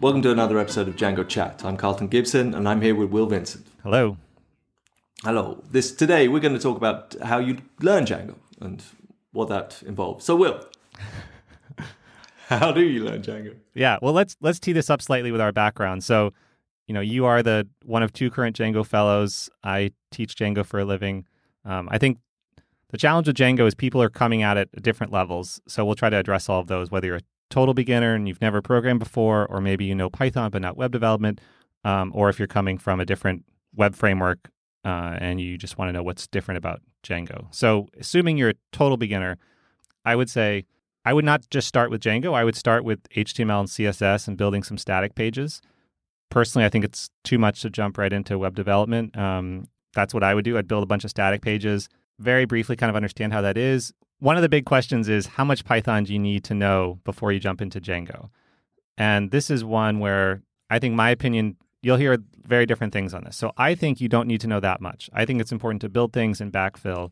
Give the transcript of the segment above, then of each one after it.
Welcome to another episode of Django Chat. I'm Carlton Gibson and I'm here with Will Vincent. Hello. Hello. This today we're going to talk about how you learn Django and what that involves. So Will, how do you learn Django? Yeah, well let's let's tee this up slightly with our background. So, you know, you are the one of two current Django fellows. I teach Django for a living. Um, I think the challenge with Django is people are coming at it at different levels. So we'll try to address all of those, whether you're a total beginner and you've never programmed before, or maybe you know Python but not web development, um, or if you're coming from a different web framework uh, and you just want to know what's different about Django. So, assuming you're a total beginner, I would say I would not just start with Django. I would start with HTML and CSS and building some static pages. Personally, I think it's too much to jump right into web development. Um, that's what I would do. I'd build a bunch of static pages, very briefly kind of understand how that is, one of the big questions is how much Python do you need to know before you jump into Django? And this is one where I think my opinion, you'll hear very different things on this. So I think you don't need to know that much. I think it's important to build things in backfill.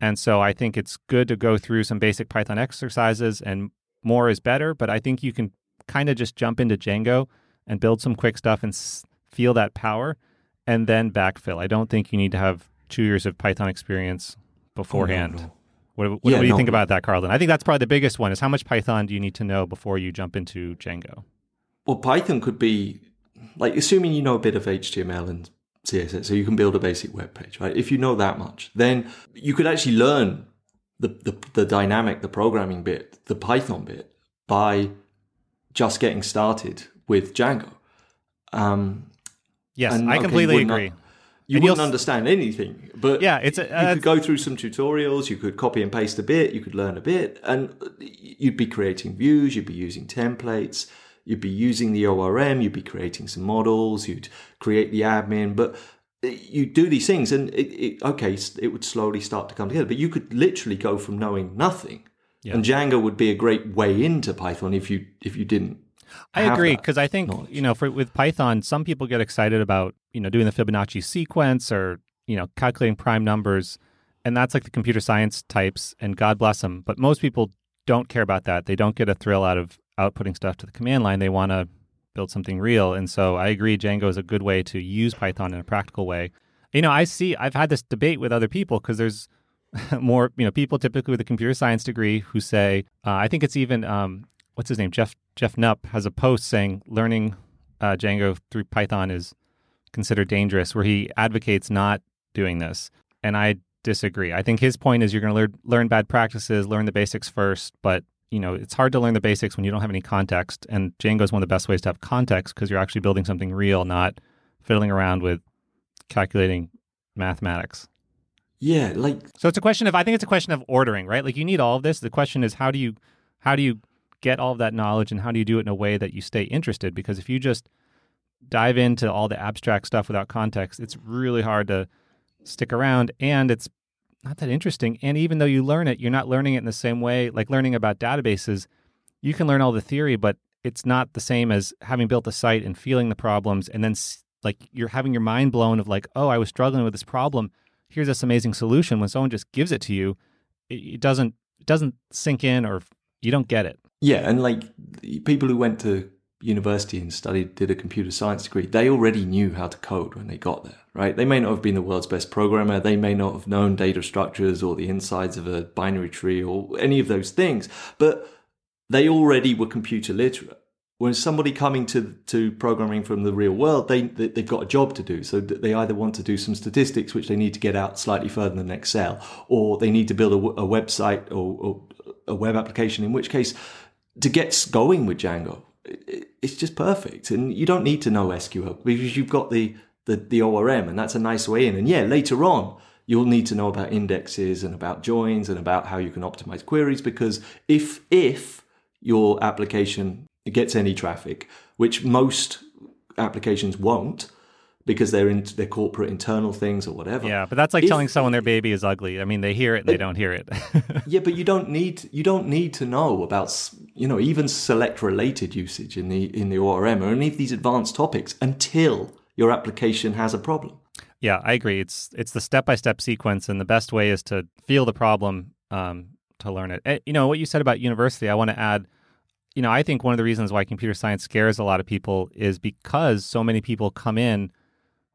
And so I think it's good to go through some basic Python exercises and more is better, but I think you can kind of just jump into Django and build some quick stuff and s- feel that power and then backfill. I don't think you need to have 2 years of Python experience beforehand. Oh, no, no. What, what, yeah, what do you no. think about that, Carlton? I think that's probably the biggest one is how much Python do you need to know before you jump into Django? Well, Python could be like assuming you know a bit of HTML and CSS, so you can build a basic web page, right? If you know that much, then you could actually learn the, the, the dynamic, the programming bit, the Python bit by just getting started with Django. Um, yes, I completely agree. Not, you and wouldn't understand anything. But yeah, it's a, uh, you could go through some tutorials. You could copy and paste a bit. You could learn a bit, and you'd be creating views. You'd be using templates. You'd be using the ORM. You'd be creating some models. You'd create the admin, but you do these things, and it, it, okay, it would slowly start to come together. But you could literally go from knowing nothing, yeah. and Django would be a great way into Python if you if you didn't I agree because I think knowledge. you know for with Python, some people get excited about you know doing the Fibonacci sequence or you know calculating prime numbers, and that's like the computer science types, and God bless them. But most people don't care about that. They don't get a thrill out of outputting stuff to the command line. They want to build something real, and so I agree. Django is a good way to use Python in a practical way. You know, I see. I've had this debate with other people because there's more, you know, people typically with a computer science degree who say, uh, I think it's even um, what's his name, Jeff Jeff Knupp has a post saying learning uh, Django through Python is considered dangerous, where he advocates not doing this, and I disagree. I think his point is you're going to learn learn bad practices, learn the basics first, but you know it's hard to learn the basics when you don't have any context. And Django is one of the best ways to have context because you're actually building something real, not fiddling around with calculating mathematics. Yeah, like so it's a question of I think it's a question of ordering, right? Like you need all of this. The question is how do you how do you get all of that knowledge and how do you do it in a way that you stay interested? Because if you just dive into all the abstract stuff without context, it's really hard to stick around and it's not that interesting. And even though you learn it, you're not learning it in the same way. Like learning about databases, you can learn all the theory, but it's not the same as having built a site and feeling the problems and then like you're having your mind blown of like, oh, I was struggling with this problem. Here's this amazing solution. When someone just gives it to you, it, doesn't it doesn't sink in or you don't get it. Yeah, and like people who went to university and studied, did a computer science degree, they already knew how to code when they got there, right? They may not have been the world's best programmer. They may not have known data structures or the insides of a binary tree or any of those things, but they already were computer literate. When somebody coming to to programming from the real world, they they've got a job to do. So they either want to do some statistics, which they need to get out slightly further than Excel, or they need to build a, a website or, or a web application. In which case, to get going with Django, it's just perfect. And you don't need to know SQL because you've got the, the, the ORM and that's a nice way in. And yeah, later on, you'll need to know about indexes and about joins and about how you can optimize queries because if, if your application gets any traffic, which most applications won't, because they're in their corporate internal things or whatever. Yeah, but that's like if, telling someone their baby is ugly. I mean, they hear it and they don't hear it. yeah, but you don't need you don't need to know about you know even select related usage in the in the ORM or any of these advanced topics until your application has a problem. Yeah, I agree. It's it's the step by step sequence, and the best way is to feel the problem um, to learn it. Eh, you know what you said about university. I want to add. you know, I think one of the reasons why computer science scares a lot of people is because so many people come in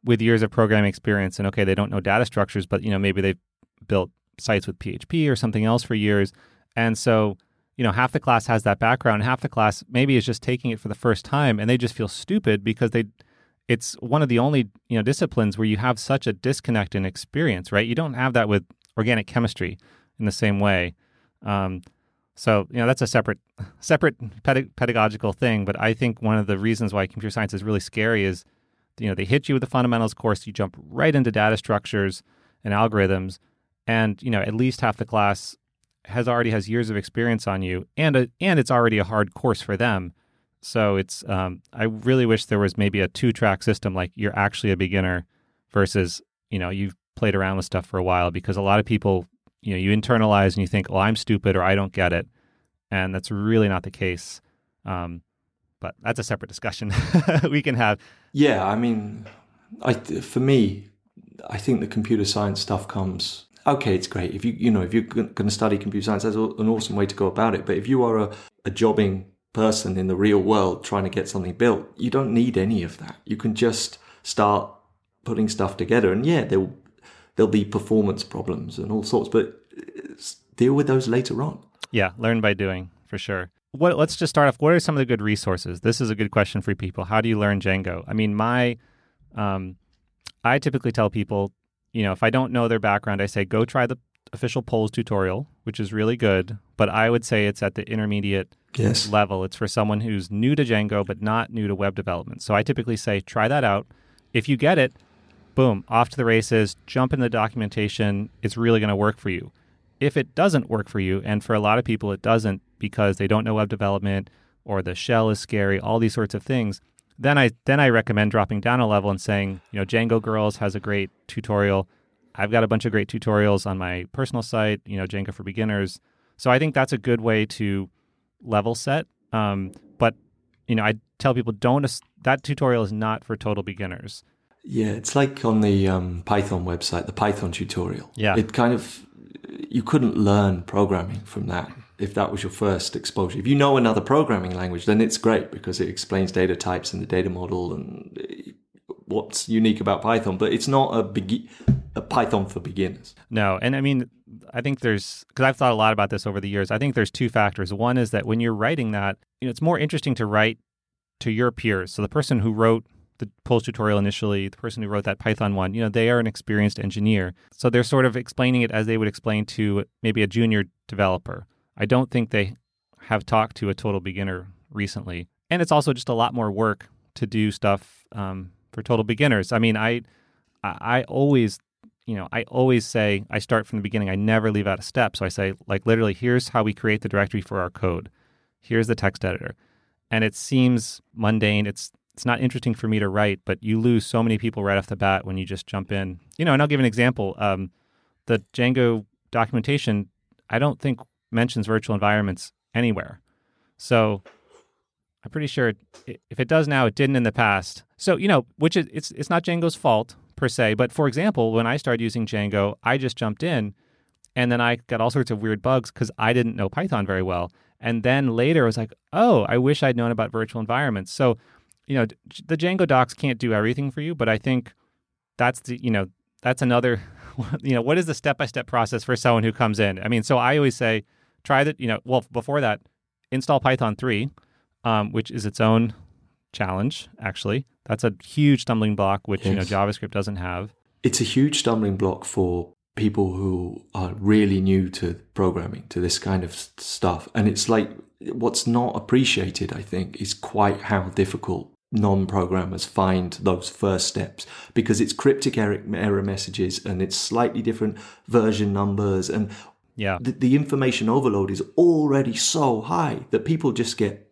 with years of programming experience and okay, they don't know data structures, but you know, maybe they've built sites with PHP or something else for years. And so, you know, half the class has that background, half the class maybe is just taking it for the first time and they just feel stupid because they it's one of the only, you know, disciplines where you have such a disconnect in experience, right? You don't have that with organic chemistry in the same way. Um, so you know that's a separate separate pedag- pedagogical thing. But I think one of the reasons why computer science is really scary is you know they hit you with the fundamentals course, you jump right into data structures and algorithms, and you know at least half the class has already has years of experience on you, and a, and it's already a hard course for them. So it's um, I really wish there was maybe a two track system, like you're actually a beginner versus you know you've played around with stuff for a while, because a lot of people you know you internalize and you think, "Oh, I'm stupid" or "I don't get it," and that's really not the case. Um, but that's a separate discussion we can have. Yeah, I mean, I for me, I think the computer science stuff comes. Okay, it's great if you you know if you're going to study computer science, that's an awesome way to go about it. But if you are a, a jobbing person in the real world trying to get something built, you don't need any of that. You can just start putting stuff together, and yeah, there there'll be performance problems and all sorts, but uh, deal with those later on. Yeah, learn by doing for sure. What, let's just start off. What are some of the good resources? This is a good question for people. How do you learn Django? I mean, my, um, I typically tell people, you know, if I don't know their background, I say go try the official Polls tutorial, which is really good. But I would say it's at the intermediate yes. level. It's for someone who's new to Django but not new to web development. So I typically say try that out. If you get it, boom, off to the races, jump in the documentation. It's really going to work for you. If it doesn't work for you, and for a lot of people it doesn't because they don't know web development or the shell is scary, all these sorts of things, then I then I recommend dropping down a level and saying, you know, Django Girls has a great tutorial. I've got a bunch of great tutorials on my personal site, you know, Django for beginners. So I think that's a good way to level set. Um, but you know, I tell people don't that tutorial is not for total beginners. Yeah, it's like on the um, Python website, the Python tutorial. Yeah. It kind of, you couldn't learn programming from that if that was your first exposure. If you know another programming language, then it's great because it explains data types and the data model and uh, what's unique about Python. But it's not a, be- a Python for beginners. No. And I mean, I think there's, because I've thought a lot about this over the years, I think there's two factors. One is that when you're writing that, you know, it's more interesting to write to your peers. So the person who wrote the Polls tutorial initially, the person who wrote that Python one, you know, they are an experienced engineer. So they're sort of explaining it as they would explain to maybe a junior developer. I don't think they have talked to a total beginner recently. And it's also just a lot more work to do stuff um, for total beginners. I mean, I, I always, you know, I always say I start from the beginning. I never leave out a step. So I say, like, literally, here's how we create the directory for our code. Here's the text editor. And it seems mundane. It's it's not interesting for me to write, but you lose so many people right off the bat when you just jump in. You know, and I'll give an example. Um, the Django documentation, I don't think mentions virtual environments anywhere. So I'm pretty sure it, if it does now, it didn't in the past. So you know, which is it's it's not Django's fault per se. But for example, when I started using Django, I just jumped in, and then I got all sorts of weird bugs because I didn't know Python very well. And then later, I was like, oh, I wish I'd known about virtual environments. So you know, the Django docs can't do everything for you, but I think that's the, you know, that's another, you know, what is the step by step process for someone who comes in? I mean, so I always say, try that, you know, well, before that, install Python 3, um, which is its own challenge, actually. That's a huge stumbling block, which, yes. you know, JavaScript doesn't have. It's a huge stumbling block for people who are really new to programming, to this kind of stuff. And it's like, what's not appreciated, I think, is quite how difficult non-programmers find those first steps because it's cryptic error messages and it's slightly different version numbers and yeah. The, the information overload is already so high that people just get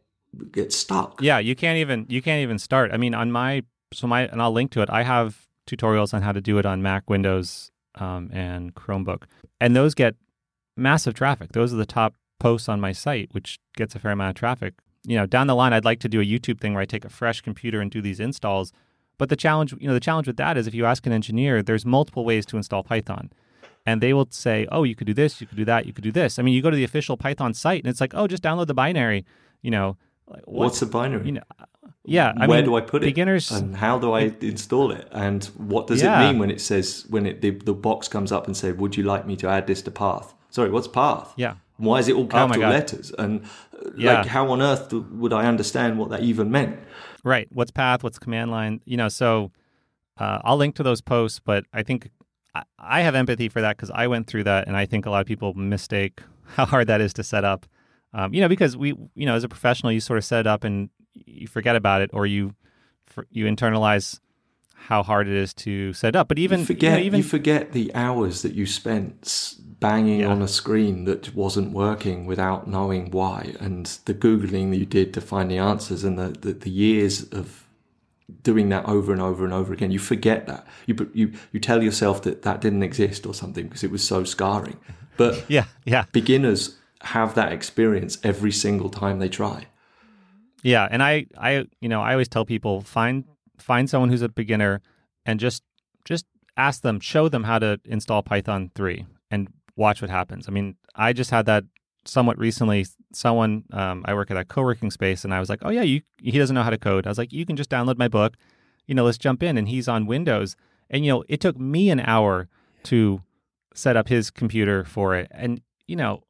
get stuck. Yeah you can't even you can't even start. I mean on my so my and i'll link to it. I have tutorials on how to do it on mac windows um, and chromebook. And those get massive traffic. Those are the top posts on my site which gets a fair amount of traffic. You know, down the line, I'd like to do a YouTube thing where I take a fresh computer and do these installs. But the challenge, you know, the challenge with that is if you ask an engineer, there's multiple ways to install Python. And they will say, "Oh, you could do this, you could do that, you could do this." I mean, you go to the official Python site, and it's like, "Oh, just download the binary." You know, like, what? What's the binary? you know, yeah. I Where mean, do I put it? beginners- And how do I install it? And what does Yeah. it mean when it says when it the, the box comes up and say, "Would you like me to add this to path?" Sorry, what's path? Yeah. Why is it all Oh capital God. letters? And uh, Yeah. like, how on earth do- would I understand what that even meant? Right. What's path? What's command line? You know, so uh, I'll link to those posts, but I think I, have empathy for that because I went through that, and I think a lot of people mistake how hard that is to set up. Um, you know, because we, you know, as a professional, you sort of set it up and you forget about it, or you for, you internalize how hard it is to set up. But even you forget you know, even you forget the hours that you spent banging Yeah. on a screen that wasn't working without knowing why, and the googling that you did to find the answers, and the, the, the years of doing that over and over and over again. You forget that you you you tell yourself that that didn't exist or something because it was so scarring. But yeah, yeah. beginners have that experience every single time they try. Yeah, and I, I, you know, I always tell people find find someone who's a beginner and just just ask them, show them how to install Python three, and watch what happens. I mean, I just had that somewhat recently. Someone, um, I work at a co-working space, and I was like, oh yeah, you, he doesn't know how to code. I was like, you can just download my book, you know, let's jump in. And he's on Windows, and you know, it took me an hour to set up his computer for it, and you know.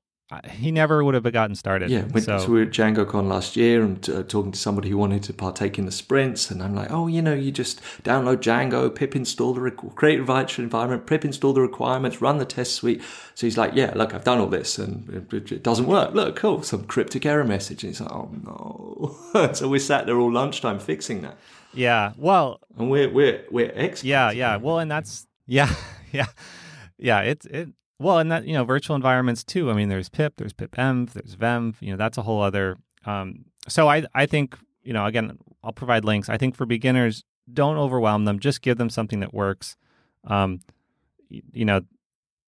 He never would have gotten started. Yeah, when, so, so, we were at DjangoCon last year and uh, talking to somebody who wanted to partake in the sprints, and I'm like, oh, you know, you just download Django, pip install the requ- create a virtual environment, pip install the requirements, run the test suite. So he's like, yeah, look, I've done all this, and it, it- it doesn't work. Look, cool, some cryptic error message. And he's like, oh no. so we sat there all lunchtime fixing that, yeah. Well, and we're we're we're experts. Yeah, yeah. Well, and that's yeah, yeah, yeah. It's it. Well, and that you know, virtual environments too. I mean, there's pip, there's pipenv, there's venv. You know, that's a whole other. Um, so I I think you know again, I'll provide links. I think for beginners, don't overwhelm them. Just give them something that works. Um, y- you know,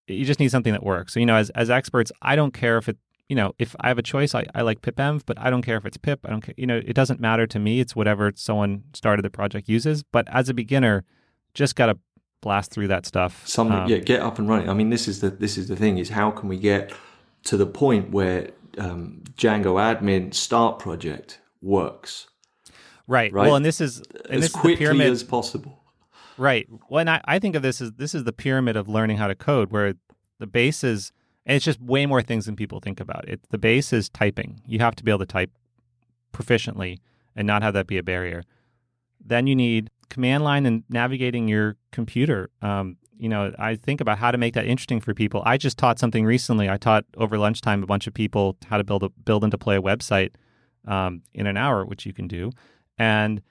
you just need something that works. So you know, as as experts, I don't care if it. You know, if I have a choice, I, I like pipenv, but I don't care if it's pip. I don't care. You know, it doesn't matter to me. It's whatever someone started the project uses. But as a beginner, just gotta blast through that stuff. something Um, yeah get up and running i mean this is the this is the thing is how can we get to the point where um, django admin start project works right. right? Well, and this is and as this is quickly pyramid. as possible Right. Well, and I, I think of this as this is the pyramid of learning how to code, where the base is, and it's just way more things than people think about. It the base is typing. You have to be able to type proficiently and not have that be a barrier. Then you need command line and navigating your computer. Um, you know, I think about how to make that interesting for people. I just taught something recently. I taught over lunchtime a bunch of people how to build a build and deploy a website um, in an hour, which you can do, and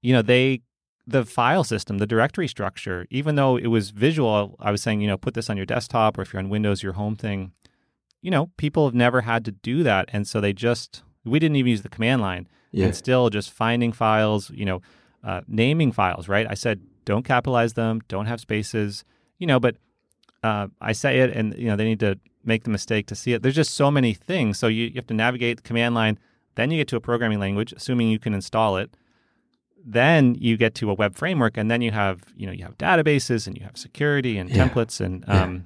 you know they the file system, the directory structure, even though it was visual, I was saying, you know, put this on your desktop or if you're on Windows, your home thing. You know, people have never had to do that. And so they just, we didn't even use the command line. Yeah. And still just finding files, you know, uh, naming files, right? I said, don't capitalize them, don't have spaces, you know, but uh, I say it and, you know, they need to make the mistake to see it. There's just so many things. So you, you have to navigate the command line. Then you get to a programming language, assuming you can install it then you get to a web framework and then you have you know you have databases and you have security and Yeah. templates and um,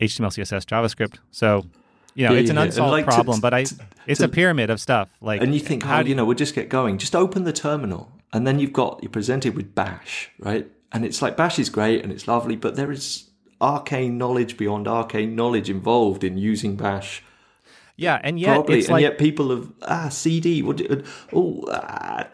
html css javascript so you know Yeah, it's an yeah, yeah. Unsolved like to- problem but i to- it's to- a pyramid of stuff like and you think how oh do you know we'll just get going just open the terminal and then you've got you're presented with bash right? And it's like bash is great and it's lovely but there is arcane knowledge beyond arcane knowledge involved in using bash. Yeah and yet probably it's and like yet people have ah cd what do- oh ah,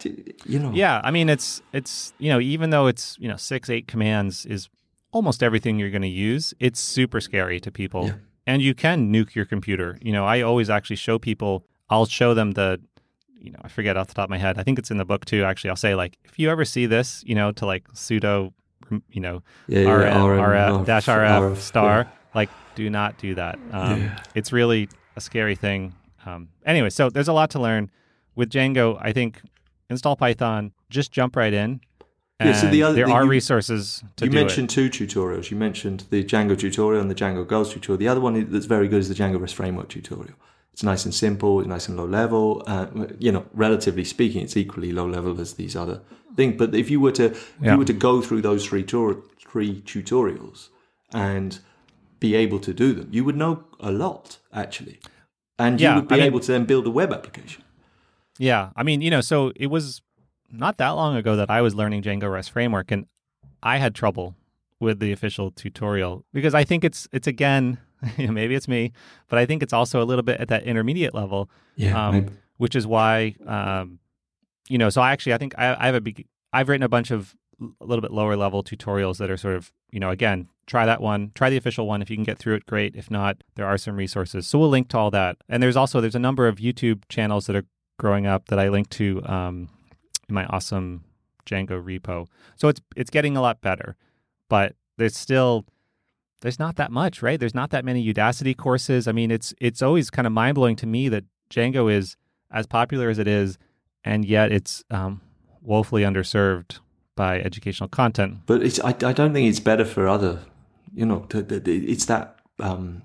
you know. Yeah i mean it's it's you know even though it's you know six eight commands is almost everything you're going to use it's super scary to people. Yeah. and you can nuke your computer. You know i always actually show people i'll show them the you know i forget off the top of my head i think it's in the book too actually i'll say like if you ever see this you know to like sudo, you know Yeah, yeah, RM, RM, RF, dash RF, RF, star. yeah. Like, do not do that. Um. It's really a scary thing. Um, anyway, so there's a lot to learn with Django. I think install Python, just jump right in. Yeah, so the other there thing are you- resources to you mentioned two tutorials. You mentioned the Django tutorial and the Django Girls tutorial. The other one that's very good is the Django REST Framework tutorial. It's nice and simple. It's nice and low level. Uh, you know, relatively speaking, it's equally low level as these other things. But if you were to if Yeah. you were to go through those three tour, three tutorials and be able to do them. You would know a lot actually, and Yeah, you would be I mean- able to then build a web application. Yeah, I mean, you know, so it was not that long ago that I was learning Django REST framework, and I had trouble with the official tutorial because I think it's it's again, maybe it's me, but I think it's also a little bit at that intermediate level, Yeah, um, which is why, um, you know, so I actually I think I, I have a big, I've written a bunch of a little bit lower level tutorials that are sort of, you know, again, try that one, try the official one. If you can get through it, great. If not, there are some resources. So we'll link to all that. And there's also there's a number of YouTube channels that are growing up that I link to um, in my awesome Django repo. So it's it's getting a lot better, but there's still there's not that much, right? There's not that many Udacity courses. I mean, it's it's always kind of mind blowing to me that Django is as popular as it is, and yet it's um, woefully underserved by educational content. But it's I, I don't think it's better for other, you know, to, to- it's that um,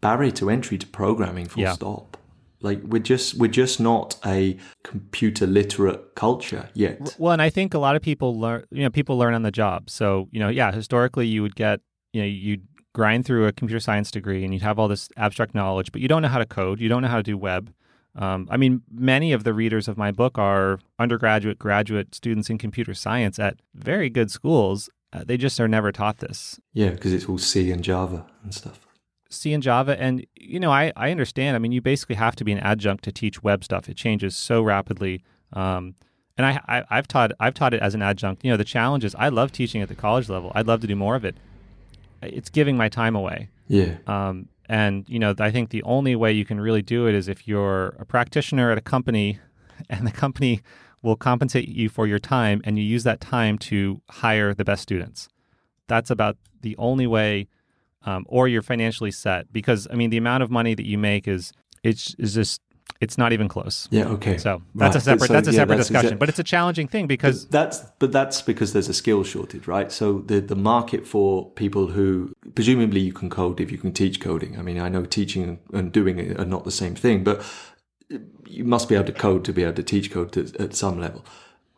barrier to entry to programming. Full Yeah. stop. Like we're just we're just not a computer literate culture yet. Well, and I think a lot of people learn, you know, people learn on the job. So, you know, yeah, historically you would get, you know, you'd grind through a computer science degree and you'd have all this abstract knowledge, but you don't know how to code, you don't know how to do web. Um, I mean, many of the readers of my book are undergraduate, graduate students in computer science at very good schools. Uh, they just are never taught this. Yeah, because it's all C and Java and stuff. C and Java. And, you know, I, I understand. I mean, you basically have to be an adjunct to teach web stuff. It changes so rapidly. Um, and I, I, I've taught I've taught it as an adjunct. You know, the challenge is I love teaching at the college level. I'd love to do more of it. It's giving my time away. Yeah, Um, and, you know, I think the only way you can really do it is if you're a practitioner at a company and the company will compensate you for your time and you use that time to hire the best students. That's about the only way, um, or you're financially set because, I mean, the amount of money that you make is, it's, is just, it's not even close. yeah, okay. So that's a separate, So, that's a yeah, separate that's discussion, exact- but it's a challenging thing because, that's but that's because there's a skill shortage, right? So the the market for people who presumably you can code if you can teach coding. I mean, I know teaching and doing it are not the same thing, but you must be able to code to be able to teach code to, at some level.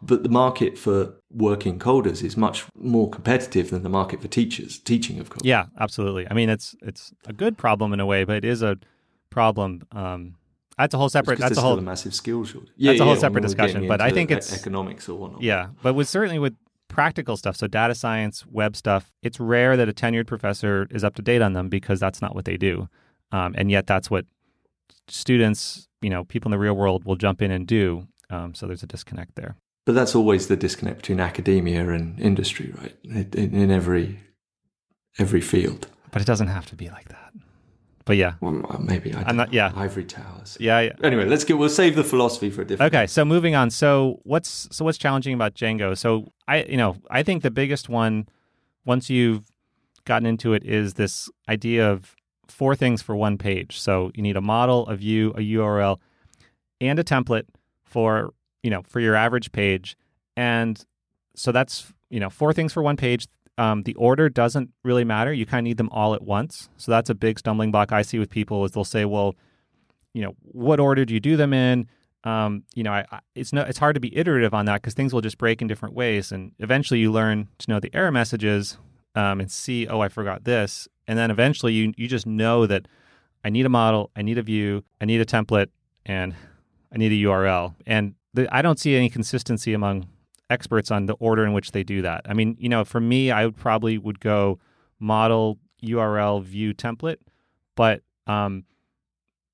But the market for working coders is much more competitive than the market for teachers teaching of code. yeah, absolutely. I mean, it's, it's a good problem in a way, but it is a problem. Um, that's a whole separate, Because that's a whole, still a massive skill shortage. That's a whole yeah, separate discussion, but I think it's- economics or whatnot. Yeah, but with certainly with practical stuff, so data science, web stuff, it's rare that a tenured professor is up to date on them because that's not what they do, um, and yet that's what students, you know, people in the real world will jump in and do. Um, so there's a disconnect there. But that's always the disconnect between academia and industry, right? In, in every every field. But it doesn't have to be like that. But yeah, Well, maybe I not- yeah. Ivory towers. yeah, yeah. Anyway, let's get. We'll save the philosophy for a different. Okay, so moving on. So what's so what's challenging about Django? So I you know I think the biggest one once you've gotten into it is this idea of four things for one page. So you need a model, a view, a URL, and a template for you know for your average page. And so that's you know four things for one page. Um, the order doesn't really matter. You kind of need them all at once. So that's a big stumbling block I see with people is they'll say, well, you know, what order do you do them in? Um, you know, I, I, it's no, it's hard to be iterative on that because things will just break in different ways, and eventually you learn to know the error messages um, and see, oh, I forgot this, and then eventually you you just know that I need a model, I need a view, I need a template, and I need a URL, and the, I don't see any consistency among experts on the order in which they do that. I mean, you know, for me, I would probably would go model, URL, view, template, but um,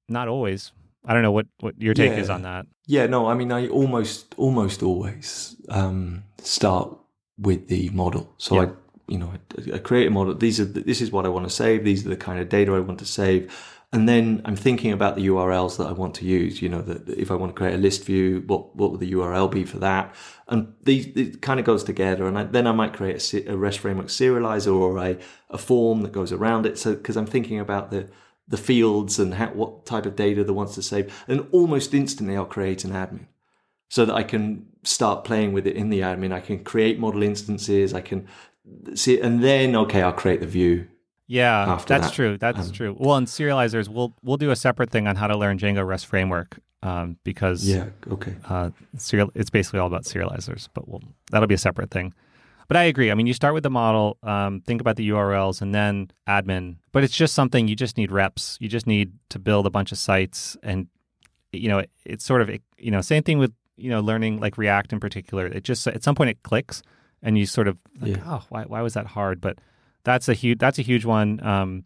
not always. I don't know what, what your take is on that. Yeah, no, I mean, I almost almost always um, start with the model. So Yeah. I, you know, I, I create a model. These are the, this is what I want to save. These are the kind of data I want to save, and then I'm thinking about the URLs that I want to use. You know, that if I want to create a list view, what what would the URL be for that? And these it kind of goes together. And I, then I might create a, a REST framework serializer or a a form that goes around it. So because I'm thinking about the the fields and how, what type of data that wants to save, and almost instantly I'll create an admin so that I can start playing with it in the admin. I can create model instances. I can see, and then okay, I'll create the view. Yeah, that's that. true. That's Um, true. Well, in serializers, we'll we'll do a separate thing on how to learn Django REST framework um, because Yeah, okay. uh, serial, it's basically all about serializers. But we'll, that'll be a separate thing. But I agree. I mean, you start with the model, um, think about the URLs, and then admin. But it's just something you just need reps. You just need to build a bunch of sites, and you know, it, it's sort of you know, same thing with you know, learning like React in particular. It just at some point it clicks, and you sort of like, Yeah. oh, why why was that hard? But that's a huge that's a huge one um,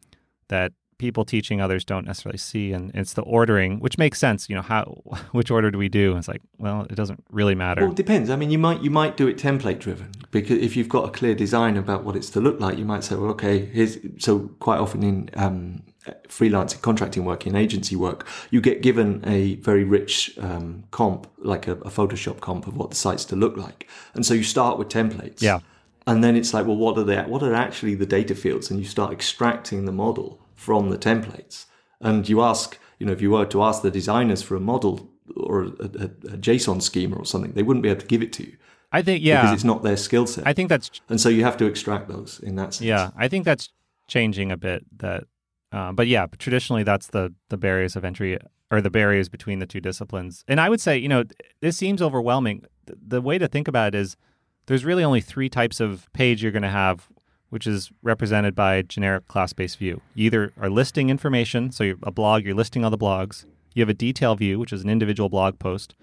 that people teaching others don't necessarily see, and it's the ordering, which makes sense. You know, how which order do we do? And it's like, well, it doesn't really matter. Well, it depends. I mean, you might you might do it template driven because if you've got a clear design about what it's to look like, you might say, well, okay, here's so quite often in um, freelancing, contracting work, in agency work, you get given a very rich um, comp, like a, a Photoshop comp of what the site's to look like, and so you start with templates. Yeah. And then it's like, well, what are they? What are actually the data fields? And you start extracting the model from the templates. And you ask, you know, if you were to ask the designers for a model or a, a, a JSON schema or something, they wouldn't be able to give it to you I think yeah, because it's not their skill set. I think that's and so you have to extract those in that sense. Yeah, I think that's changing a bit. That, uh, but yeah, but traditionally that's the the barriers of entry or the barriers between the two disciplines. And I would say, you know, this seems overwhelming. The, the way to think about it is there's really only three types of page you're going to have, which is represented by a generic class-based view. You either are listing information, so you're a blog, you're listing all the blogs. You have a detail view, which is an individual blog post,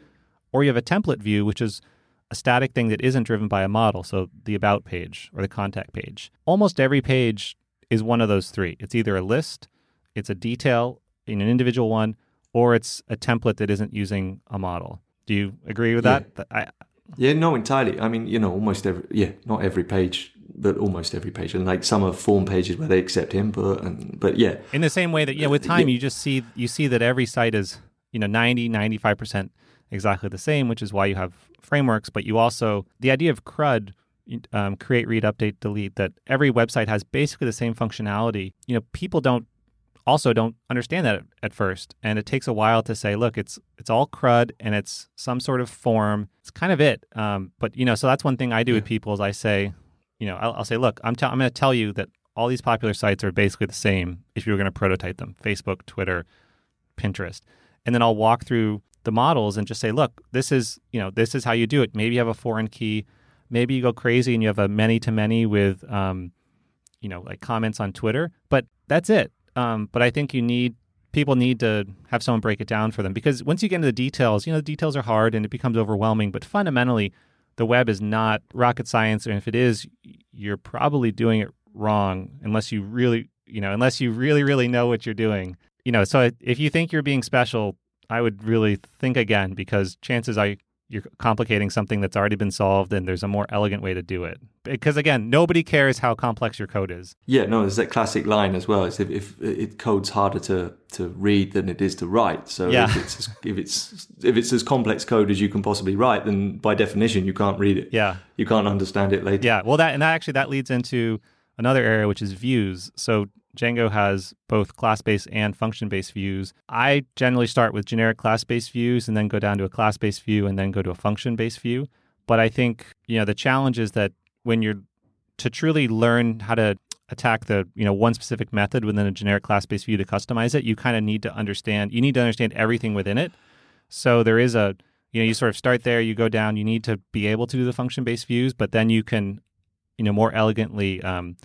or you have a template view, which is a static thing that isn't driven by a model, so the about page or the contact page. Almost every page is one of those three. It's either a list, it's a detail in an individual one, or it's a template that isn't using a model. Do you agree with that? That- I, Yeah, no, entirely. I mean, you know, almost every yeah, not every page, but almost every page. And like some are form pages where they accept input, and but yeah, in the same way that yeah, with time Yeah. you just see you see that every site is you know 90 95% exactly the same which is why you have frameworks but you also the idea of crud um, create read update delete that every website has basically the same functionality you know people don't also don't understand that at, first and it takes a while to say look it's it's all crud and it's some sort of form. It's kind of it um, but you know so that's one thing i do with people is i say you know i'll, I'll say look i'm, I'm going to tell you that all these popular sites are basically the same if you were going to prototype them facebook twitter pinterest. And then i'll walk through the models and just say look this is you know this is how you do it. Maybe you have a foreign key. Maybe you go crazy and you have a many to many with um, you know like comments on twitter but that's it um, but i think you need people need to have someone break it down for them because once you get into the details you know the details are hard and it becomes overwhelming but fundamentally the web is not rocket science. And if it is you're probably doing it wrong unless you really you know unless you really really know what you're doing. You know so if you think you're being special i would really think again because chances are you're complicating something that's already been solved and there's a more elegant way to do it because again nobody cares how complex your code is yeah, no, there's that classic line as well. Is if, if it code's harder to, to read than it is to write. So Yeah. if it's as- if it's if it's as complex code as you can possibly write, then by definition you can't read it. yeah You can't understand it later. Yeah, well, that and that actually that leads into another area which is views. So Django has both class-based and function-based views. I generally start with generic class-based views and then go down to a class-based view and then go to a function-based view. But I think you know the challenge is that when you're to truly learn how to attack the you know one specific method within a generic class-based view to customize it, you kind of need to understand. You need to understand everything within it. So there is a you know you sort of start there, you go down. You need to be able to do the function-based views, but then you can you know more elegantly um,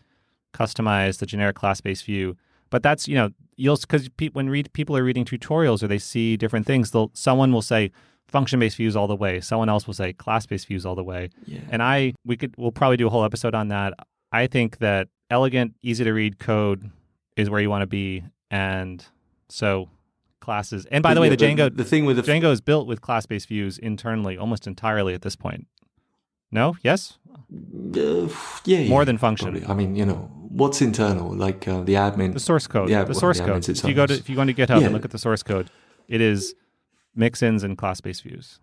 customize the generic class-based view. But that's you know you'll because pe- when read people are reading tutorials or they see different things, they'll someone will say function-based views all the way. Someone else will say class-based views all the way. Yeah. And I we could we'll probably do a whole episode on that. I think that elegant, easy to read code is where you want to be, and so classes. And by the way, Yeah, the Django the thing with the Django is built with class-based views internally, almost entirely at this point. No, yes, Uh, yeah, yeah, more than function. probably. I mean, you know, what's internal, like uh, the admin. The source code. Yeah, the well, source the code. If you go to if you go to GitHub Yeah. and look at the source code, it is mix-ins and class-based views.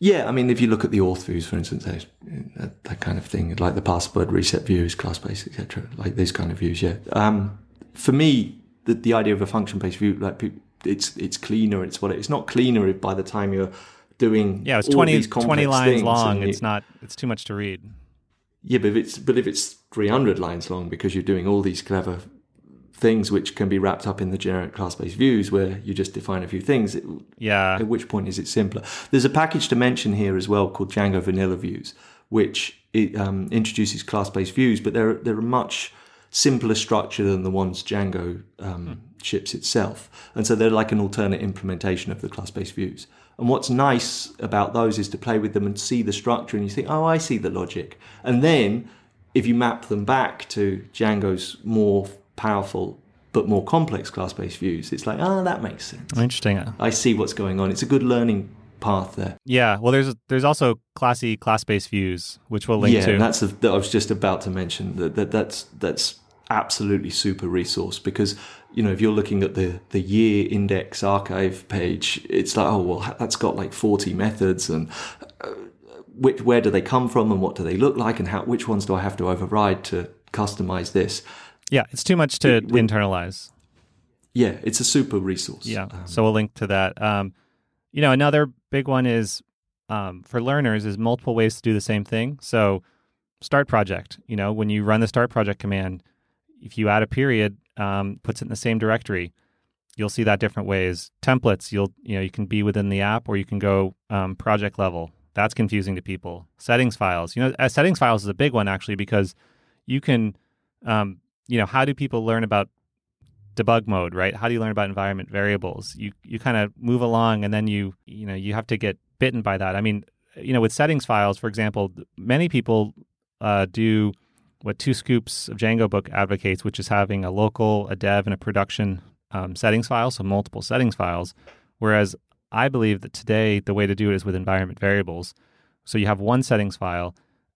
Yeah, I mean, if you look at the auth views, for instance, that, that kind of thing, like the password reset views, class based, etc., like these kind of views. Yeah. Um, for me, the, the idea of a function based view, like it's it's cleaner. It's what it's not cleaner by the time you're doing Yeah, it's all 20, 20 lines long. you- It's not. It's too much to read. Yeah, but if it's but if it's 300 lines long because you're doing all these clever things which can be wrapped up in the generic class based views where you just define a few things, it, Yeah. at which point is it simpler? There's a package to mention here as well called Django Vanilla Views, which it, um, introduces class-based views, but they're they're a much simpler structure than the ones Django um, ships itself, and so they're like an alternate implementation of the class-based views. And what's nice about those is to play with them and see the structure, and you think, oh, I see the logic. And then if you map them back to Django's more powerful but more complex class-based views, it's like, oh, that makes sense. Interesting. I see what's going on. It's a good learning path there. Yeah. Well, there's there's also classy class-based views, which we'll link yeah, to. and that's a, that I was just about to mention that, that that's that's absolutely super resource because you know if you're looking at the the year index archive page, it's like oh well that's got like 40 methods and. Uh, which, where do they come from and what do they look like and how which ones do I have to override to customize this? yeah, it's too much to It- internalize. Yeah, it's a super resource. Yeah. Um, so we'll link to that. Um, you know, another big one is um, for learners is multiple ways to do the same thing. So start project. You know, when you run the start project command, if you add a period, um, puts it in the same directory. You'll see that different ways. Templates, you'll you know you can be within the app or you can go um, project level. That's confusing to people. Settings files, you know, uh, settings files is a big one actually because you can, um, you know, how do people learn about debug mode, right? How do you learn about environment variables? You you kind of move along and then you you know you have to get bitten by that. I mean, you know, with settings files, for example, many people uh, do what two scoops of Django book advocates, which is having a local, a dev, and a production um, settings file, so multiple settings files. Whereas I believe that today the way to do it is with environment variables. So you have one settings file,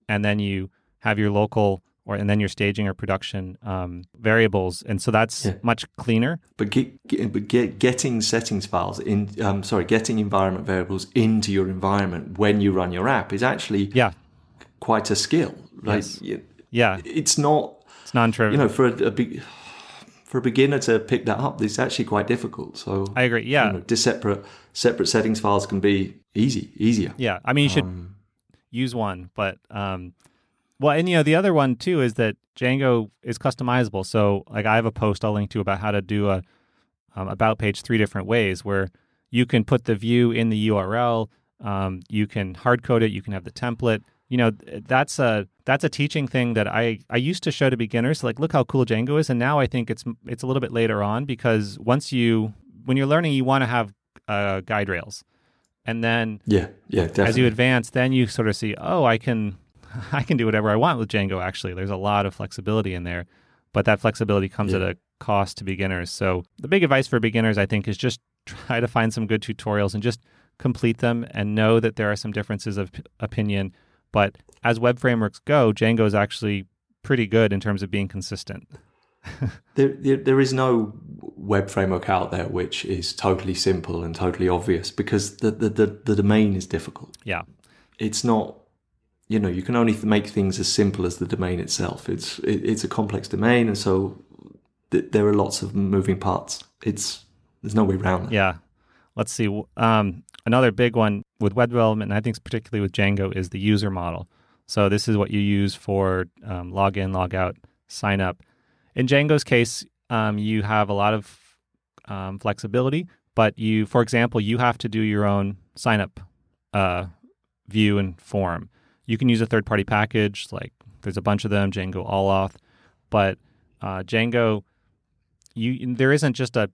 and then you have your local or and then your staging or production um, variables, and so that's Yeah. much cleaner. But, get, get, but get, getting settings files in, um, sorry, getting environment variables into your environment when you run your app is actually Yeah, quite a skill. Like, Yes. y- yeah, it's not, it's non-trivial. you know, for a, a big, for a beginner to pick that up, it's actually quite difficult. So, I agree. Yeah, you know, just separate separate settings files can be easy, easier. Yeah, I mean, you should Um, use one, but um, well, and you know, the other one too is that Django is customizable. So, like, I have a post I'll link to about how to do a um, about page three different ways, where you can put the view in the URL, um, you can hard code it, you can have the template. You know, that's a that's a teaching thing that I I used to show to beginners. Like, look how cool Django is, and now I think it's it's a little bit later on because once you when you're learning, you want to have uh, guide rails, and then yeah, yeah, definitely. as you advance, then you sort of see, oh, I can, I can do whatever I want with Django. Actually, there's a lot of flexibility in there, but that flexibility comes Yeah. at a cost to beginners. So the big advice for beginners, I think, is just try to find some good tutorials and just complete them and know that there are some differences of p- opinion. But as web frameworks go, Django is actually pretty good in terms of being consistent. there, there, there is no web framework out there which is totally simple and totally obvious because the, the, the, the domain is difficult. Yeah. It's not, you know, you can only make things as simple as the domain itself. It's it, it's a complex domain, and so th- there are lots of moving parts. It's there's no way around that. Yeah. Let's see. Um, another big one with web development, and I think particularly with Django, is the user model. So this is what you use for um, log in, log out, sign up. In Django's case, um, you have a lot of um, flexibility, but you, for example, you have to do your own sign up uh, view and form. You can use a third party package, like there's a bunch of them, Django All Auth, but uh, Django, you there isn't just a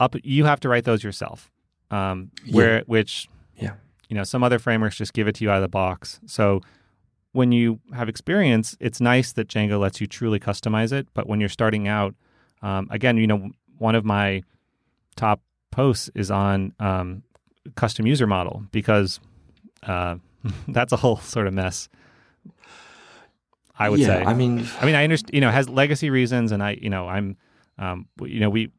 up. You have to write those yourself. Um, where which Yeah. you know some other frameworks just give it to you out of the box. So when you have experience, it's nice that Django lets you truly customize it. But when you're starting out, um, again, you know, one of my top posts is on um, custom user model because uh, that's a whole sort of mess. I would yeah, say. I mean, I mean, I understand. You know, has legacy reasons, and I, you know, I'm, um, you know, we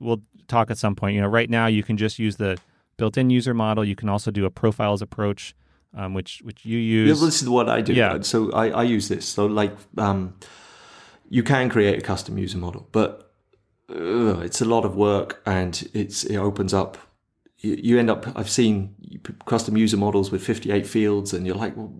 we'll talk at some point. You know, right now you can just use the built-in user model. You can also do a profiles approach, um, which which you use. well, this is what I do. Yeah. So I, I use this. So like, um, you can create a custom user model, but uh, it's a lot of work, and it's it opens up. You, you end up. I've seen custom user models with fifty-eight fields, and you're like, well,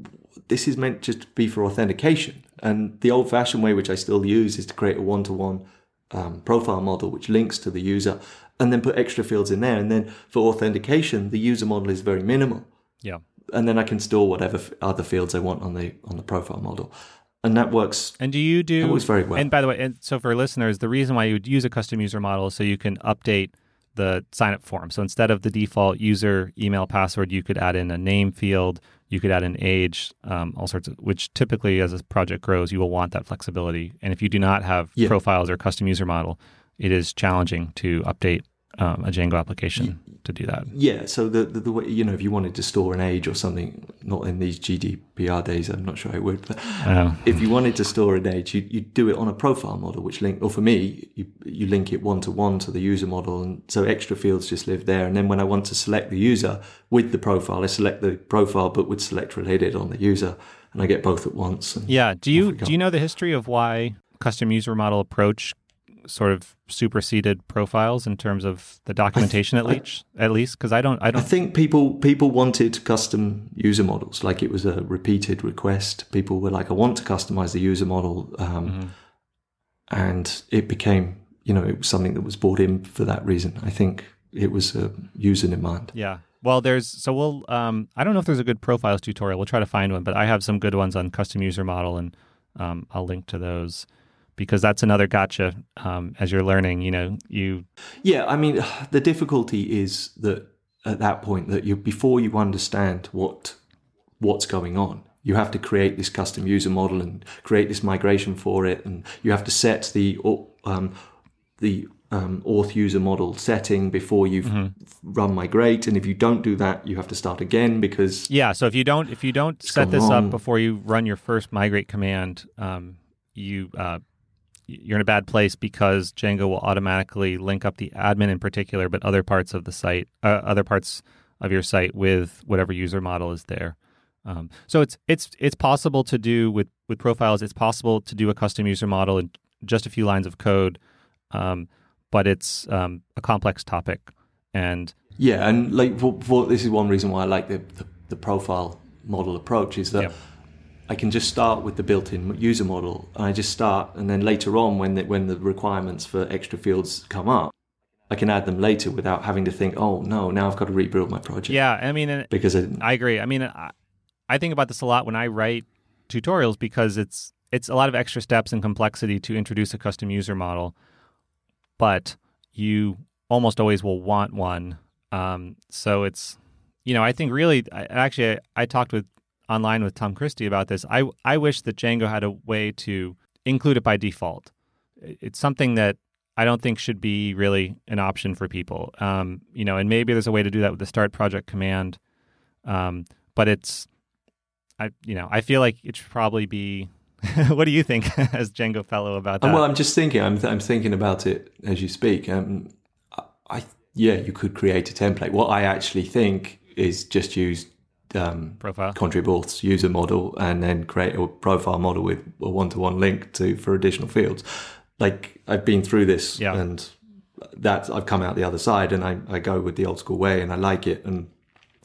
this is meant just to be for authentication. And the old-fashioned way, which I still use, is to create a one-to-one um, profile model which links to the user, and then put extra fields in there. And then for authentication, the user model is very minimal yeah, and then I can store whatever f- other fields I want on the on the profile model, and that works. And do you do? That works very well. And by the way, and so for listeners, the reason why you would use a custom user model is so you can update the sign up form. So instead of the default user email password, you could add in a name field. You could add an age, um, all sorts of, which typically as a project grows, you will want that flexibility. And if you do not have Yeah. profiles or custom user model, it is challenging to update um, a Django application to do that. Yeah, so the, the the way you know if you wanted to store an age or something, not in these GDPR days, I'm not sure I would. But Uh, if you wanted to store an age, you you do it on a profile model, which link. Or for me, you you link it one to one to the user model, and so extra fields just live there. And then when I want to select the user with the profile, I select the profile, but would select related on the user, and I get both at once. And Yeah. Do you do you know the history of why custom user model approach sort of superseded profiles in terms of the documentation at least? At least, because I don't, I don't. I think people people wanted custom user models, like it was a repeated request. People were like, "I want to customize the user model," um, Mm-hmm. and it became, you know, it was something that was brought in for that reason. I think it was a user demand. Yeah. Well, there's so we'll. Um, I don't know if there's a good profiles tutorial. We'll try to find one, but I have some good ones on custom user model, and um, I'll link to those because that's another gotcha. Um, as you're learning, you know, you Yeah, I mean, the difficulty is that at that point that you before you understand what what's going on, you have to create this custom user model and create this migration for it, and you have to set the um, the um, auth user model setting before you Mm-hmm. run migrate, and if you don't do that, you have to start again because Yeah. So if you don't if you don't set this wrong. up before you run your first migrate command, um, you uh, you're in a bad place because Django will automatically link up the admin in particular, but other parts of the site, uh, other parts of your site with whatever user model is there. Um, so it's it's it's possible to do with with profiles. It's possible to do a custom user model in just a few lines of code, um, but it's um, a complex topic. And Yeah, and like for, for, this is one reason why I like the, the, the profile model approach is that Yep. I can just start with the built-in user model, and I just start, and then later on, when the, when the requirements for extra fields come up, I can add them later without having to think, oh no, now I've got to rebuild my project yeah, I mean, because I, I agree. I mean, I, I think about this a lot when I write tutorials because it's it's a lot of extra steps and complexity to introduce a custom user model, but you almost always will want one. Um, so it's you know I think really I, actually I, I talked with online with Tom Christie about this. I I wish that Django had a way to include it by default. It's something that I don't think should be really an option for people. Um, you know, and maybe there's a way to do that with the start project command. Um, but it's, I you know, I feel like it should probably be. what do you think, as Django fellow, about that? And well, I'm just thinking. I'm I'm thinking about it as you speak. Um, I yeah, you could create a template. What I actually think is just use um, Profile. Contribute's user model and then create a profile model with a one-to-one link to for additional fields. Like I've been through this, Yeah. and that I've come out the other side, and I, I go with the old school way, and I like it. And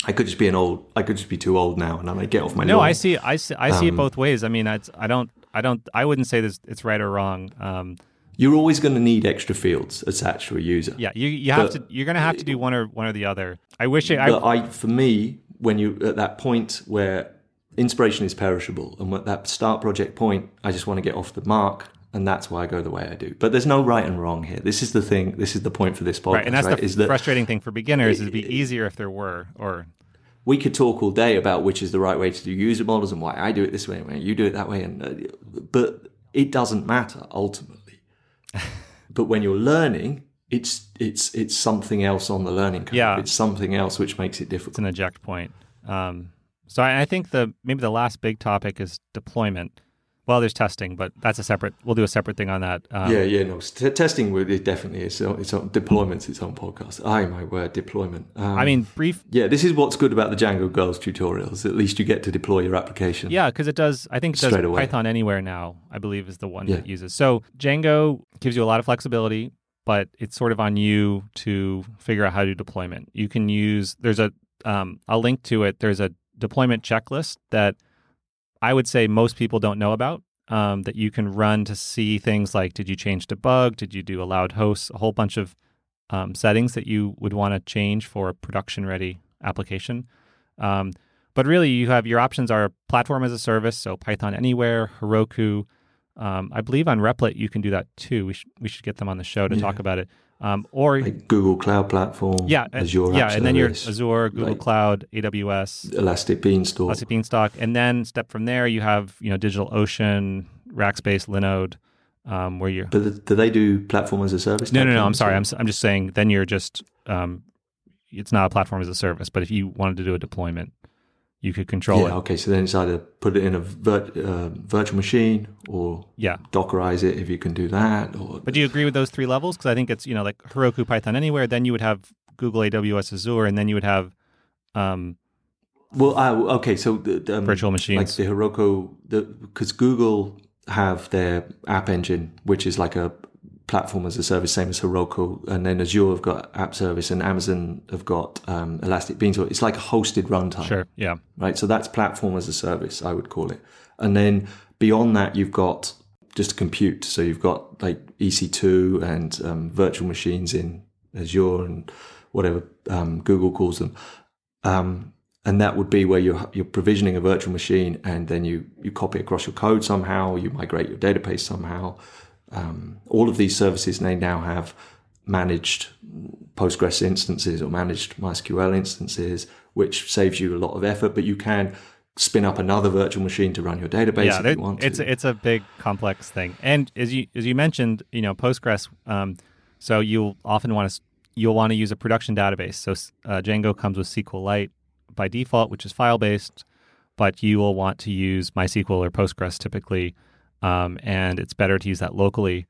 I could just be an old. I could just be too old now, and I may get off my. No, lawn. I see. I see. I see it Um, both ways. I mean, it's, I don't. I don't. I wouldn't say this. It's right or wrong. Um, You're always going to need extra fields attached to a user. yeah, you you have But- to. You're gonna have to do one or one or the other. I wish it. I, I, for me, when you at that point where inspiration is perishable, and at that start project point, I just want to get off the mark, and that's why I go the way I do. But there's no right and wrong here. This is the thing. This is the point for this podcast. right, and that's the is that frustrating thing for beginners. It'd be easier if there were, or we could talk all day about which is the right way to do user models and why I do it this way and why you do it that way, and uh, but it doesn't matter ultimately. but when you're learning. It's it's it's something else on the learning curve. Yeah. It's something else which makes it difficult. it's an eject point. Um, so I, I think the maybe the last big topic is deployment. Well, there's testing, but that's a separate. We'll do a separate thing on that. Um, yeah, yeah, no. T- testing it definitely is its own deployment's its own podcast. Aye, my word, deployment. Um, I mean, brief. yeah, this is what's good about the Django Girls tutorials. At least you get to deploy your application. Yeah, because it does. I think it does away. PythonAnywhere now. I believe is the one Yeah. that uses. So Django gives you a lot of flexibility, but it's sort of on you to figure out how to do deployment. You can use. There's a. Um, I'll link to it. There's a deployment checklist that I would say most people don't know about. Um, that you can run to see things like did you change debug, did you do allowed hosts, a whole bunch of um, settings that you would want to change for a production ready application. Um, but really, you have your options are platform as a service, so PythonAnywhere, Heroku. Um, I believe on Replit you can do that too. We should we should get them on the show to Yeah. talk about it. Um, or Like Google Cloud Platform, yeah, uh, Azure yeah, App and then your Azure, Google like- Cloud, AWS, Elastic Beanstalk. Elastic Beanstalk, and then step from there you have you know DigitalOcean, Rackspace, Linode, um, where you're But th- do they do platform as a service? no no no I'm sorry I'm s- I'm just saying then you're just um, it's not a platform as a service, but if you wanted to do a deployment, you could control yeah, it. okay. So then it's either put it in a vir- uh, virtual machine or Yeah. Dockerize it if you can do that. Or But do you agree with those three levels? Because I think it's you know like Heroku, PythonAnywhere. Then you would have Google, AWS, Azure, and then you would have um, well, I, okay. So the, um, virtual like machines. the Heroku, because Google have their App Engine, which is like a platform as a service, same as Heroku, and then Azure have got App Service, and Amazon have got um, Elastic Beanstalk. It's like a hosted runtime. sure. Yeah. right? So that's platform as a service, I would call it. And then beyond that, you've got just compute. So you've got like EC2 and um, virtual machines in Azure and whatever um, Google calls them. Um, and that would be where you're, you're provisioning a virtual machine and then you, you copy across your code somehow, you migrate your database somehow. Um, all of these services, they now have managed Postgres instances or managed MySQL instances, which saves you a lot of effort, but you can spin up another virtual machine to run your database yeah, if there- you want it's to. it's a big complex thing. And as you as you mentioned, you know Postgres. Um, so you'll often want to you'll want to use a production database. So uh, Django comes with SQLite by default, which is file based, but you will want to use MySQL or Postgres typically, um, and it's better to use that locally.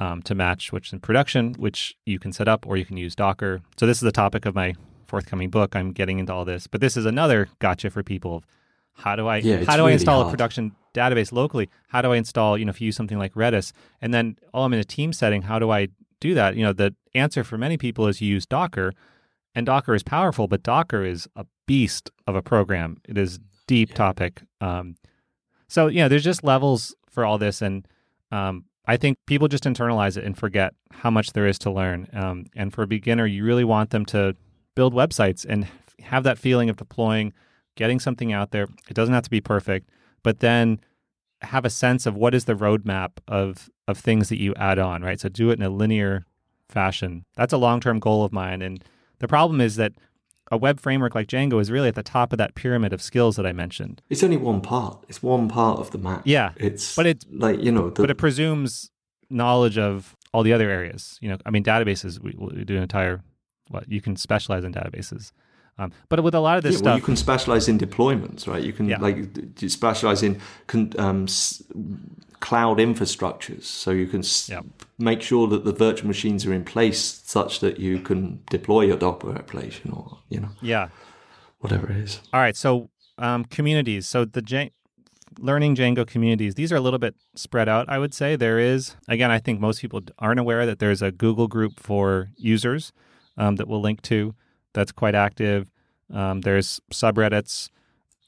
Um, to match which in production, which you can set up or you can use Docker. So this is the topic of my forthcoming book. I'm getting into all this, but this is another gotcha for people of how do I Yeah, how do I really install a production database locally? How do I install, you know, if you use something like Redis, and then oh, I'm in a team setting. How do I do that? You know, the answer for many people is you use Docker, and Docker is powerful, but Docker is a beast of a program. It is deep topic. Um, so yeah, there's just levels for all this, and um, I think people just internalize it and forget how much there is to learn. Um, and for a beginner, you really want them to build websites and have that feeling of deploying, getting something out there. It doesn't have to be perfect, but then have a sense of what is the roadmap of of things that you add on, right? So do it in a linear fashion. That's a long term goal of mine. And the problem is that a web framework like Django is really at the top of that pyramid of skills that I mentioned. It's only one part. It's one part of the map. Yeah, It's but it's- like you know the, but it presumes knowledge of all the other areas. You know, I mean, databases. We, we do an entire what you can specialize in databases, um, but with a lot of this yeah, well, stuff, you can specialize in deployments, right? You can Yeah. like specialize in con, um, s- cloud infrastructures, so you can Yeah. make sure that the virtual machines are in place such that you can deploy your Docker application or you know yeah. whatever it is. All right, so um, communities. So the J- learning Django communities. These are a little bit spread out. I would say there is. Again, I think most people aren't aware that there's a Google group for users um, that we'll link to. That's quite active. Um, there's subreddits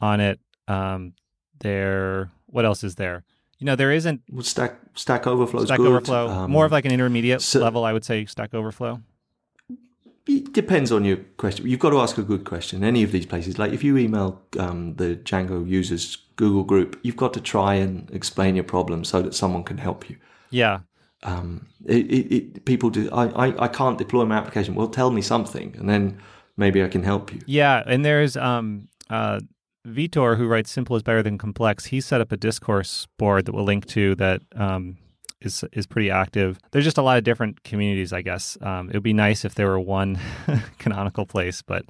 on it. Um, there. What else is there? You know, there isn't Stack Stack Overflow Stack good. Overflow. Um, more of like an intermediate so- level, I would say. Stack Overflow. It depends on your question. You've got to ask a good question. Any of these places, like if you email um, the Django users Google group, you've got to try and explain your problem so that someone can help you. Yeah. Um, it, it, it, people do. I, I, I can't deploy my application. Well, tell me something, and then maybe I can help you. Yeah, and there's um uh Vitor who writes simple is better than complex. He set up a discourse board that we'll link to that um is is pretty active. There's just a lot of different communities, I guess. Um, it would be nice if there were one canonical place, but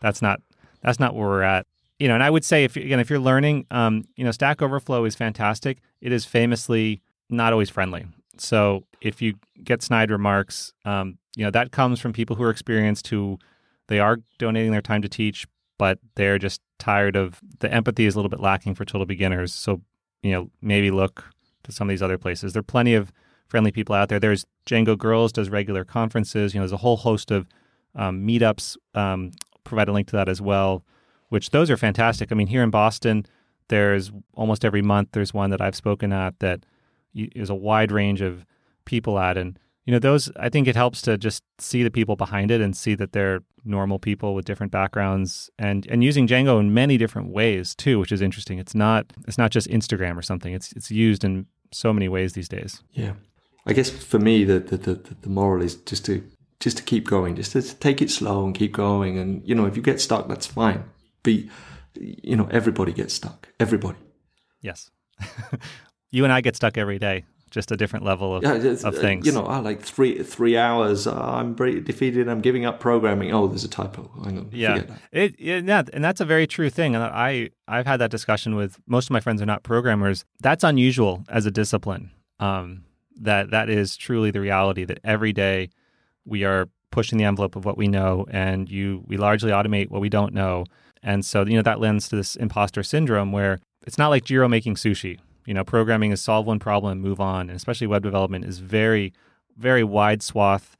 that's not that's not where we're at. You know, and I would say if again if you're learning, um, you know, Stack Overflow is fantastic. It is famously not always friendly. So if you get snide remarks, um, you know that comes from people who are experienced who they are donating their time to teach, but they're just tired of the empathy is a little bit lacking for total beginners. So you know maybe look to some of these other places. There are plenty of friendly people out there. There's Django Girls does regular conferences. You know, there's a whole host of um, meetups. Um, provide a link to that as well, which those are fantastic. I mean, here in Boston, there's almost every month there's one that I've spoken at that is a wide range of people at, and you know, those, I think it helps to just see the people behind it and see that they're normal people with different backgrounds and, and using Django in many different ways too, which is interesting. It's not, it's not just Instagram or something. It's, it's used in so many ways these days. Yeah. I guess for me, the, the, the, the moral is just to, just to keep going, just to take it slow and keep going. And, you know, if you get stuck, that's fine. Be, you know, everybody gets stuck. Everybody. Yes. you and I get stuck every day just a different level of, Yeah, of uh, things. You know, I like three three hours. uh, I'm pretty defeated. I'm giving up programming. Oh, there's a typo. Hang on. yeah, it, it- yeah, and that's a very true thing. And I I've had that discussion with most of my friends who are not programmers. That's unusual as a discipline. Um, that that is truly the reality. That every day we are pushing the envelope of what we know, and you we largely automate what we don't know. And so you know that lends to this imposter syndrome where it's not like Jiro making sushi. You know, programming is solve one problem, and move on, and especially web development is very, very wide swath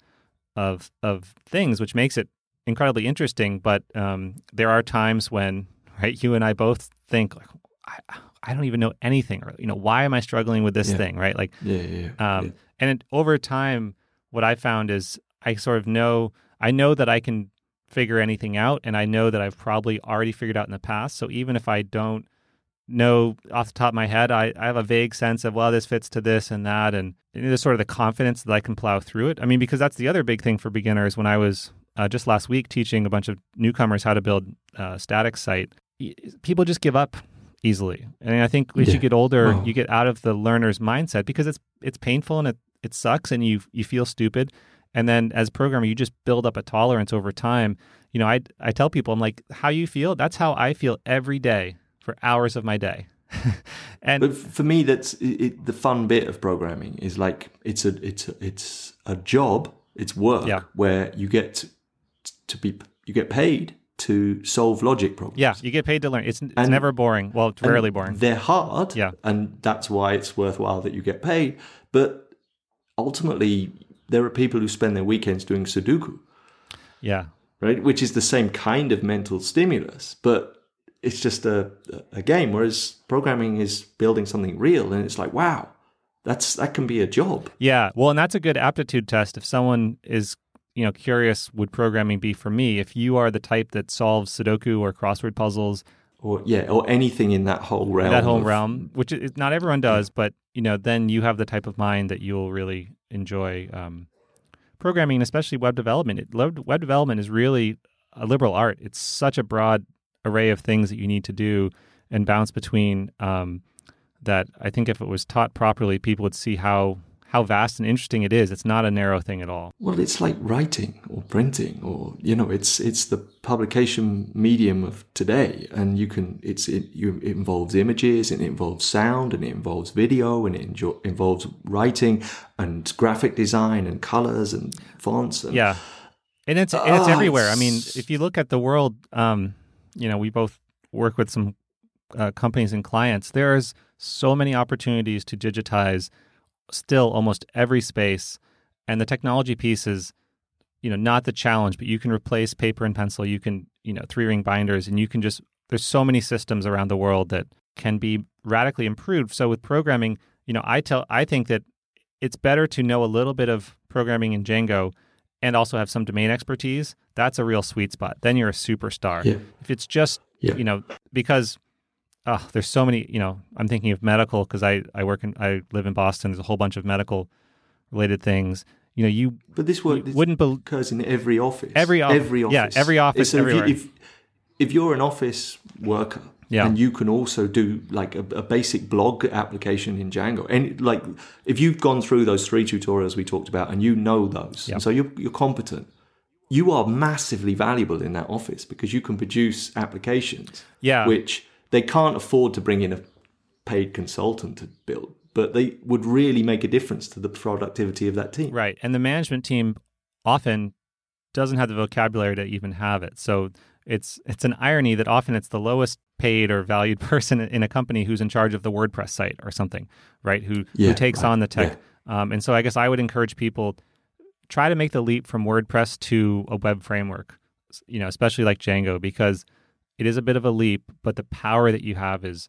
of of things, which makes it incredibly interesting. But um, there are times when, right, you and I both think like, I, I don't even know anything, or you know, why am I struggling with this Yeah. thing, right? Like, Yeah, yeah. yeah. um, and it, over time, what I found is I sort of know I know that I can figure anything out, and I know that I've probably already figured out in the past. So even if I don't know off the top of my head, I, I have a vague sense of well, this fits to this and that, and, and there's sort of the confidence that I can plow through it. I mean, because that's the other big thing for beginners. When I was uh, just last week teaching a bunch of newcomers how to build a static site, people just give up easily. And I think as Yeah. you get older, Oh. you get out of the learner's mindset because it's it's painful and it, it sucks and you you feel stupid. And then as a programmer, you just build up a tolerance over time. You know, I I tell people, I'm like, how you feel, that's how I feel every day for hours of my day. and But for me, that's it, it, the fun bit of programming is like it's a it's a, it's a job, it's work Yeah. where you get to be you get paid to solve logic problems. yeah, you get paid to learn. It's it's And- never boring. Well, it's rarely boring. They're hard, Yeah. and that's why it's worthwhile that you get paid. But ultimately, there are people who spend their weekends doing Sudoku, yeah. right? Which is the same kind of mental stimulus, but it's just a a game. Whereas programming is building something real, and it's like, wow, that's that can be a job. Yeah. Well, and that's a good aptitude test. If someone is, you know, curious, would programming be for me? If you are the type that solves Sudoku or crossword puzzles, or yeah, or anything in that whole realm. that whole of- realm, which is, not everyone does, but you know, then you have the type of mind that you'll really enjoy um, programming, especially web development. It, web development is really a liberal art. It's such a broad array of things that you need to do and bounce between. Um, that I think if it was taught properly, people would see how how vast and interesting it is. It's not a narrow thing at all. Well, it's like writing or printing, or you know, it's it's the publication medium of today, and you can it's it, you, it involves images, and it involves sound, and it involves video, and it enjo- involves writing and graphic design and colors and fonts. And, Yeah, and it's and it's Ah, everywhere. I mean, if you look at the world, um, you know, we both work with some uh, companies and clients. There's so many opportunities to digitize still almost every space, and the technology piece is, you know, not the challenge, but you can replace paper and pencil. You can, you know, three ring binders, and you can just. There's so many systems around the world that can be radically improved. So with programming, you know, I tell I think that it's better to know a little bit of programming in Django and also have some domain expertise. That's a real sweet spot. Then you're a superstar. Yeah. If it's just, Yeah. you know, because oh, there's so many, you know, I'm thinking of medical because I, I work in, I live in Boston. There's a whole bunch of medical related things. You know, you, But this work this wouldn't bel occurs in every office. Every off- every yeah, office. every office So if you-. If, if you're an office worker. Yeah. And you can also do like a, a basic blog application in Django. And like if you've gone through those three tutorials we talked about and you know those, Yeah. and so you're, you're competent, you are massively valuable in that office because you can produce applications yeah, which they can't afford to bring in a paid consultant to build, but they would really make a difference to the productivity of that team. Right. And the management team often doesn't have the vocabulary to even have it. So it's it's an irony that often it's the lowest paid or valued person in a company who's in charge of the WordPress site or something, right? Who Yeah, who takes right. on the tech. Um, and so I guess I would encourage people try to make the leap from WordPress to a web framework, you know, especially like Django because it is a bit of a leap, but the power that you have is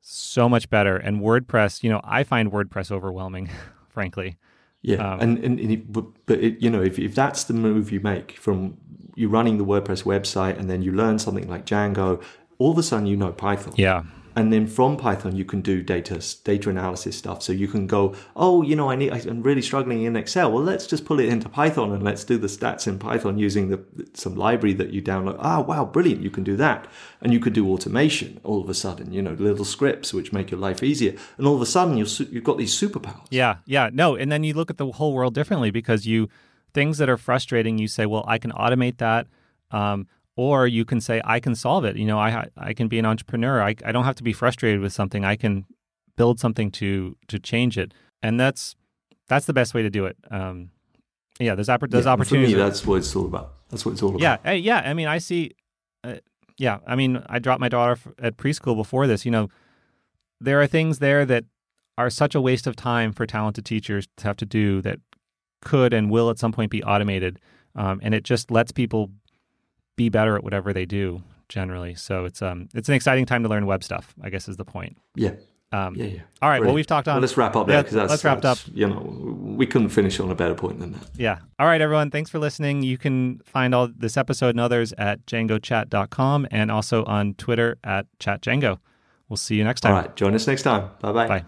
so much better. And WordPress, you know, I find WordPress overwhelming, frankly. Yeah, Um, and and, and it, but, but it, you know, if if that's the move you make from you running the WordPress website and then you learn something like Django, all of a sudden you know Python. Yeah. And then from Python you can do data data analysis stuff. So you can go, oh, you know, I need, I'm really struggling in Excel. Well, let's just pull it into Python and let's do the stats in Python using the some library that you download. Ah, wow, brilliant! You can do that, and you could do automation. All of a sudden, you know, little scripts which make your life easier. And all of a sudden, su- you've got these superpowers. Yeah, yeah, no, and then you look at the whole world differently because you things that are frustrating, you say, well, I can automate that, um, or you can say, I can solve it. You know, I I can be an entrepreneur. I I don't have to be frustrated with something. I can build something to to change it, and that's that's the best way to do it. Um, yeah, there's oppor- there's Yeah, opportunities. For me, that's what it's all about. That's what it's all about. Yeah, yeah. I mean, I see. Uh, yeah, I mean, I dropped my daughter at preschool before this. You know, there are things there that are such a waste of time for talented teachers to have to do that could and will at some point be automated, um, and it just lets people be better at whatever they do generally. So it's um it's an exciting time to learn web stuff. I guess is the point. Yeah. Um, Yeah, yeah. All right. Well, we've talked on. Well, let's wrap up there Yeah, because that's let's wrap that's, You know, we couldn't finish on a better point than that. Yeah. All right, everyone. Thanks for listening. You can find all this episode and others at djangochat.com and also on Twitter at chatdjango. We'll see you next time. All right, join us next time. Bye-bye. Bye.